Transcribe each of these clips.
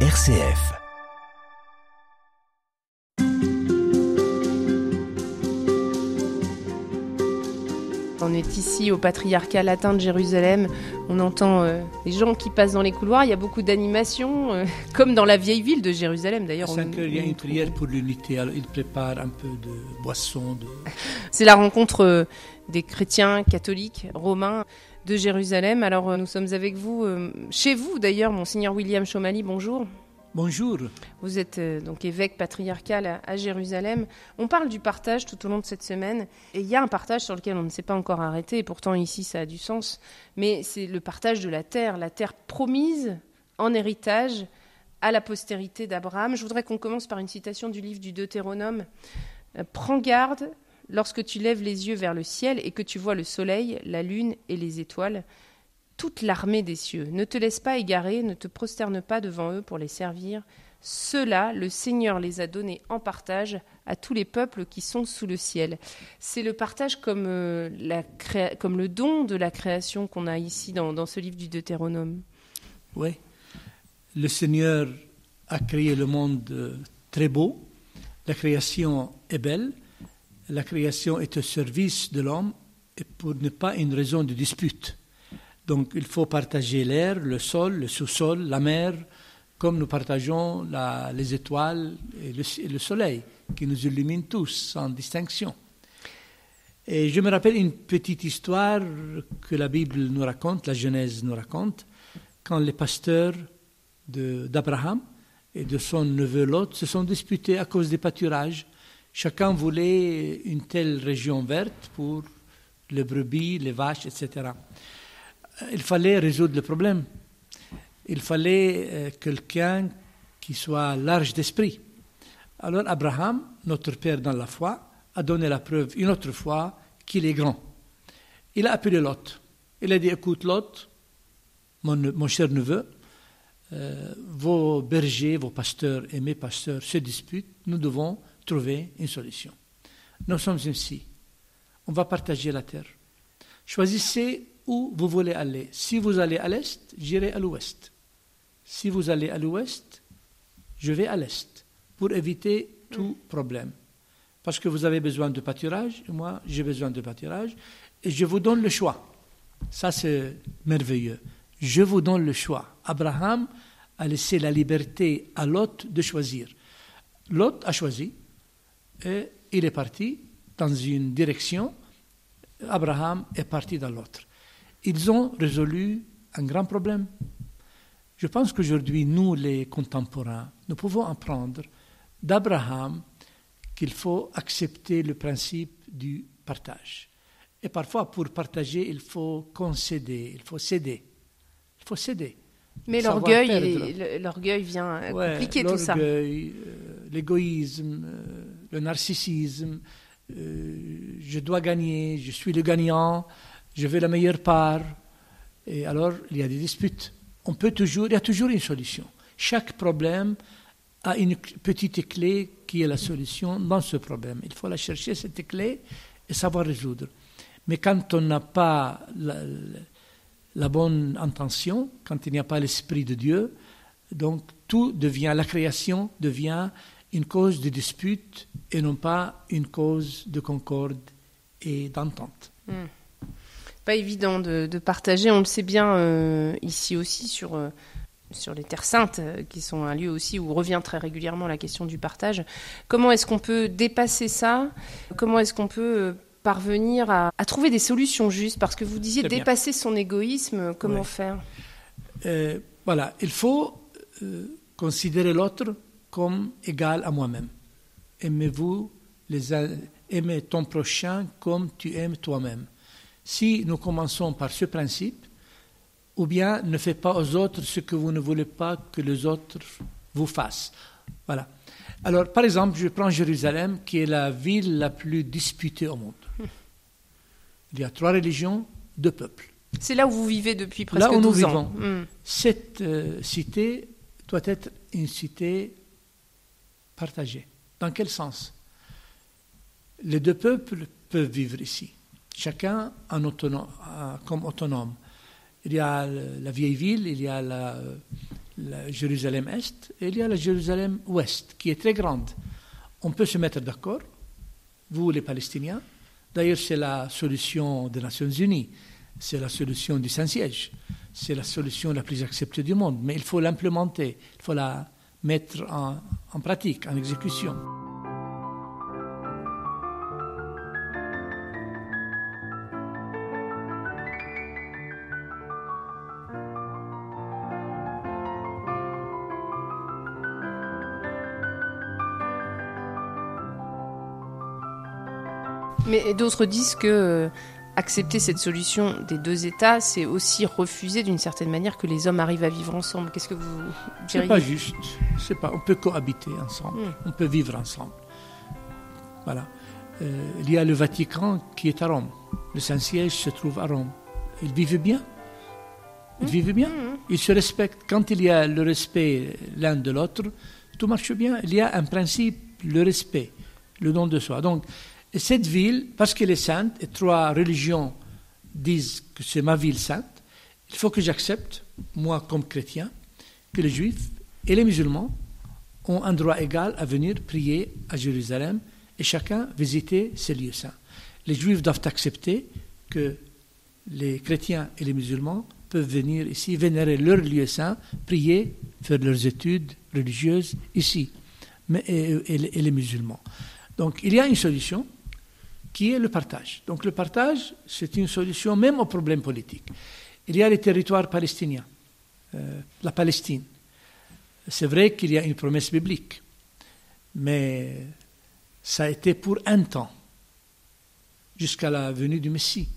RCF. On est ici au patriarcat latin de Jérusalem. On entend euh, les gens qui passent dans les couloirs. Il y a beaucoup d'animations, euh, comme dans la vieille ville de Jérusalem d'ailleurs. À on- 5 heures, il y a une trouve- prière pour l'unité. Alors, il prépare un peu de boisson. De... C'est la rencontre euh, des chrétiens catholiques romains de Jérusalem. Alors euh, nous sommes avec vous, euh, chez vous d'ailleurs, monseigneur William Chomali, bonjour. Bonjour. Vous êtes euh, donc évêque patriarcal à, à Jérusalem. On parle du partage tout au long de cette semaine. Et il y a un partage sur lequel on ne s'est pas encore arrêté. Et pourtant, ici, ça a du sens. Mais c'est le partage de la terre, la terre promise en héritage à la postérité d'Abraham. Je voudrais qu'on commence par une citation du livre du Deutéronome. Prends garde lorsque tu lèves les yeux vers le ciel et que tu vois le soleil, la lune et les étoiles toute l'armée des cieux. Ne te laisse pas égarer, ne te prosterne pas devant eux pour les servir. Ceux-là, le Seigneur les a donnés en partage à tous les peuples qui sont sous le ciel. C'est le partage comme, euh, le don de la création qu'on a ici dans, dans ce livre du Deutéronome. Oui. Le Seigneur a créé le monde euh, très beau. La création est belle. La création est au service de l'homme et pour ne pas une raison de dispute. Donc il faut partager l'air, le sol, le sous-sol, la mer, comme nous partageons les étoiles et le, et le soleil, qui nous illuminent tous sans distinction. Et je me rappelle une petite histoire que la Bible nous raconte, la Genèse nous raconte, quand les pasteurs d'Abraham et de son neveu Lot se sont disputés à cause des pâturages. Chacun voulait une telle région verte pour les brebis, les vaches, etc. Il fallait résoudre le problème. Il fallait euh, quelqu'un qui soit large d'esprit. Alors Abraham, notre père dans la foi, a donné la preuve une autre fois qu'il est grand. Il a appelé Lot. Il a dit, écoute Lot, mon, mon cher neveu, euh, vos bergers, vos pasteurs et mes pasteurs se disputent, nous devons trouver une solution. Nous sommes ici. On va partager la terre. Choisissez où vous voulez aller. Si vous allez à l'est, j'irai à l'ouest. Si vous allez à l'ouest, je vais à l'est pour éviter tout problème. Parce que vous avez besoin de pâturage, et moi j'ai besoin de pâturage, et je vous donne le choix. Ça c'est merveilleux. Je vous donne le choix. Abraham a laissé la liberté à Lot de choisir. Lot a choisi et il est parti dans une direction. Abraham est parti dans l'autre. Ils ont résolu un grand problème. Je pense qu'aujourd'hui, nous, les contemporains, nous pouvons apprendre d'Abraham qu'il faut accepter le principe du partage. Et parfois, pour partager, il faut concéder, il faut céder. Il faut céder. Mais l'orgueil, l'orgueil vient Ouais, compliquer tout ça. L'orgueil, euh, l'égoïsme, euh, le narcissisme, euh, je dois gagner, je suis le gagnant, je veux la meilleure part. Et alors, il y a des disputes. On peut toujours, il y a toujours une solution. Chaque problème a une petite clé qui est la solution dans ce problème. Il faut la chercher, cette clé, et savoir résoudre. Mais quand on n'a pas la, la bonne intention, quand il n'y a pas l'Esprit de Dieu, donc tout devient, la création devient une cause de dispute et non pas une cause de concorde et d'entente. pas évident de, de partager. On le sait bien euh, ici aussi sur, euh, sur les Terres Saintes, euh, qui sont un lieu aussi où revient très régulièrement la question du partage. Comment est-ce qu'on peut dépasser ça? Comment est-ce qu'on peut parvenir à, à trouver des solutions justes? Parce que vous disiez dépasser son égoïsme, comment Ouais. faire? Euh, voilà, il faut considérer l'autre comme égal à moi-même. Aimez-vous, les aimez ton prochain comme tu aimes toi-même. Si nous commençons par ce principe, ou bien ne faites pas aux autres ce que vous ne voulez pas que les autres vous fassent. Voilà. Alors, par exemple, je prends Jérusalem, qui est la ville la plus disputée au monde. Il y a trois religions, deux peuples. C'est là où vous vivez depuis presque Là où nous 12 ans. vivons. Hmm. Cette euh, cité doit être une cité partagée. Dans quel sens? Les deux peuples peuvent vivre ici, chacun euh, comme autonome. Il y a la vieille ville, il y a la, la Jérusalem Est et il y a la Jérusalem Ouest, qui est très grande. On peut se mettre d'accord, vous les Palestiniens. D'ailleurs, c'est la solution des Nations Unies, c'est la solution du Saint-Siège, c'est la solution la plus acceptée du monde, mais il faut l'implémenter, il faut la mettre en, pratique, en exécution. Mais d'autres disent que euh, accepter cette solution des deux États, c'est aussi refuser d'une certaine manière que les hommes arrivent à vivre ensemble. Qu'est-ce que vous C'est diriez pas juste. C'est pas. On peut cohabiter ensemble. Hmm. On peut vivre ensemble. Voilà. Euh, il y a le Vatican qui est à Rome. Le Saint-Siège se trouve à Rome. Ils vivent bien. Ils vivent bien. Hmm. Ils se respectent. Quand il y a le respect l'un de l'autre, tout marche bien. Il y a un principe, le respect, le don de soi. Donc, et cette ville, parce qu'elle est sainte, et trois religions disent que c'est ma ville sainte, il faut que j'accepte, moi comme chrétien, que les juifs et les musulmans ont un droit égal à venir prier à Jérusalem et chacun visiter ces lieux saints. Les juifs doivent accepter que les chrétiens et les musulmans peuvent venir ici, vénérer leurs lieux saints, prier, faire leurs études religieuses ici, mais, et, les musulmans. Donc il y a une solution qui est le partage. Donc le partage, c'est une solution même au problème politique. Il y a les territoires palestiniens, euh, la Palestine. C'est vrai qu'il y a une promesse biblique, mais ça a été pour un temps, jusqu'à la venue du Messie.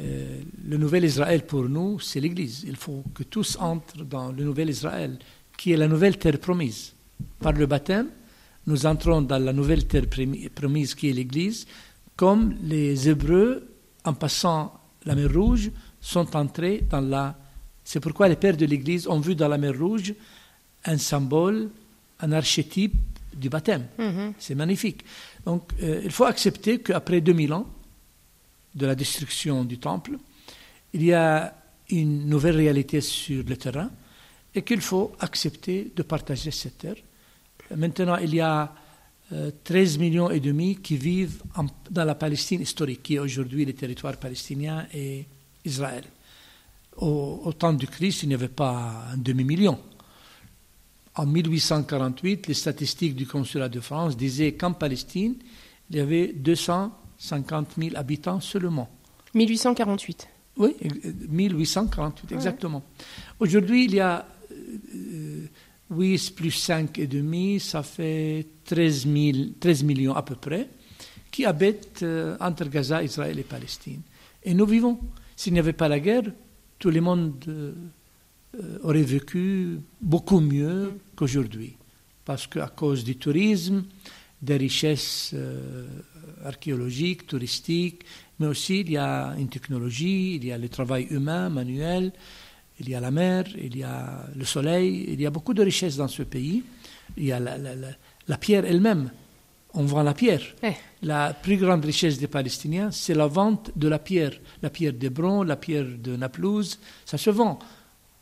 Euh, le nouvel Israël pour nous, c'est l'Église. Il faut que tous entrent dans le nouvel Israël, qui est la nouvelle terre promise. Par le baptême, nous entrons dans la nouvelle terre promi- promise qui est l'Église, comme les Hébreux, en passant la mer Rouge, sont entrés dans la... C'est pourquoi les pères de l'Église ont vu dans la mer Rouge un symbole, un archétype du baptême. Mhm. C'est magnifique. Donc, euh, il faut accepter qu'après 2000 ans de la destruction du temple, il y a une nouvelle réalité sur le terrain et qu'il faut accepter de partager cette terre. Maintenant, il y a euh, 13 millions et demi qui vivent en- dans la Palestine historique, qui est aujourd'hui le territoire palestinien et Israël. Au, au temps du Christ, il n'y avait pas un demi-million. En 1848, les statistiques du consulat de France disaient qu'en Palestine, il y avait 250 000 habitants seulement. 1848. Oui, ex- 1848, exactement. Aujourd'hui, il y a euh, 8 plus 5 et demi, ça fait 13, 000 13 millions à peu près, qui habitent euh, entre Gaza, Israël et Palestine. Et nous vivons. S'il n'y avait pas la guerre, tout le monde euh, aurait vécu beaucoup mieux qu'aujourd'hui. Parce qu'à cause du tourisme, des richesses euh, archéologiques, touristiques, mais aussi il y a une technologie, il y a le travail humain, manuel, il y a la mer, il y a le soleil, il y a beaucoup de richesses dans ce pays. Il y a la, la- la- la pierre elle-même. On vend la pierre. Eh. La plus grande richesse des Palestiniens, c'est la vente de la pierre. La pierre d'Hébron, la pierre de Naplouse, ça se vend.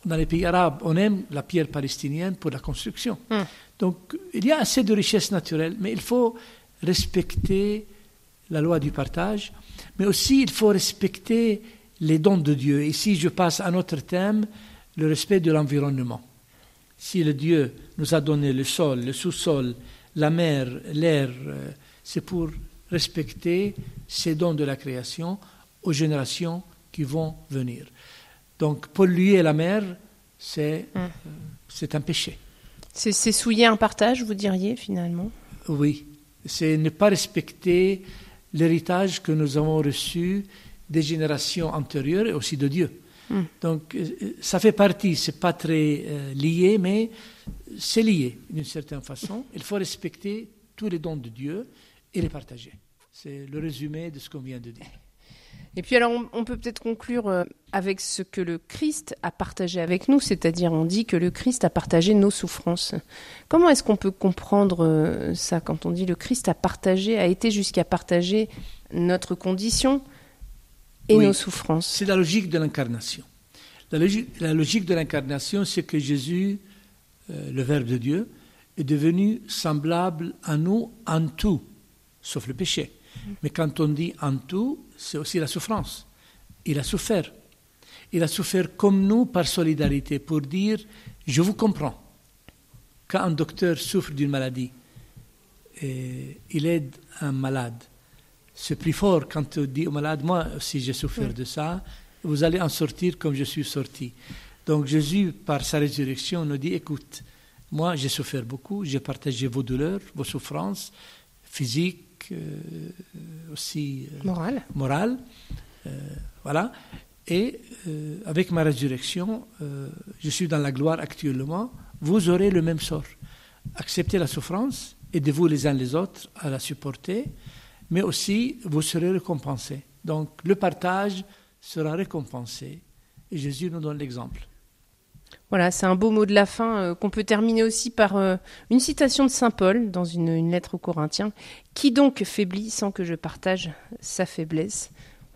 Dans les pays arabes, on aime la pierre palestinienne pour la construction. Hmm. Donc, il y a assez de richesses naturelles, mais il faut respecter la loi du partage, mais aussi il faut respecter les dons de Dieu. Ici, je passe à notre thème, le respect de l'environnement. Si le Dieu nous a donné le sol, le sous-sol, la mer, l'air, euh, c'est pour respecter ces dons de la création aux générations qui vont venir. Donc, polluer la mer, c'est Mm. euh, c'est un péché. C'est souiller un partage, vous diriez, finalement? Oui, c'est ne pas respecter l'héritage que nous avons reçu des générations antérieures et aussi de Dieu. Mm. Donc, euh, ça fait partie, c'est pas très euh, lié, mais c'est lié d'une certaine façon. Il faut respecter tous les dons de Dieu et les partager. C'est le résumé de ce qu'on vient de dire. Et puis alors, on, peut peut-être conclure euh, avec ce que le Christ a partagé avec nous, c'est-à-dire on dit que le Christ a partagé nos souffrances. Comment est-ce qu'on peut comprendre ça quand on dit le Christ a partagé, a été jusqu'à partager notre condition et Oui. nos souffrances C'est la logique de l'incarnation. La logique, la logique de l'incarnation, c'est que Jésus euh, le Verbe de Dieu, est devenu semblable à nous en tout, sauf le péché. Mais quand on dit en tout, c'est aussi la souffrance. Il a souffert. Il a souffert comme nous par solidarité, pour dire, je vous comprends. Quand un docteur souffre d'une maladie, et il aide un malade, c'est plus fort quand on dit au malade, moi aussi j'ai souffert de ça, vous allez en sortir comme je suis sorti. Donc Jésus, par sa résurrection, nous dit, écoute, moi j'ai souffert beaucoup, j'ai partagé vos douleurs, vos souffrances physiques, euh, aussi euh, morales. Euh, voilà. Et avec ma résurrection, je suis dans la gloire actuellement, vous aurez le même sort. Acceptez la souffrance, aidez-vous les uns les autres à la supporter, mais aussi vous serez récompensés. Donc le partage sera récompensé. Et Jésus nous donne l'exemple. Voilà, c'est un beau mot de la fin euh, qu'on peut terminer aussi par euh, une citation de Saint Paul dans une, une lettre aux Corinthiens. Qui donc faiblit sans que je partage sa faiblesse?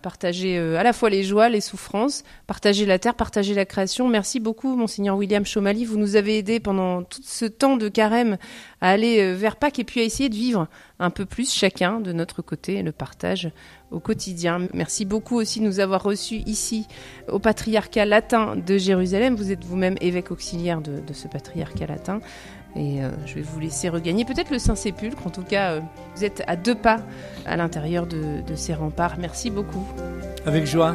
Partager euh, à la fois les joies, les souffrances, partager la terre, partager la création. Merci beaucoup, monseigneur William Chomali. Vous nous avez aidé pendant tout ce temps de carême à aller euh, vers Pâques et puis à essayer de vivre un peu plus chacun de notre côté le partage au quotidien. Merci beaucoup aussi de nous avoir reçus ici au patriarcat latin de Jérusalem. Vous êtes vous-même évêque auxiliaire de ce patriarcat latin. Et euh, je vais vous laisser regagner peut-être le Saint-Sépulcre. En tout cas, euh, vous êtes à deux pas à l'intérieur de, de ces remparts. Merci beaucoup. Avec joie.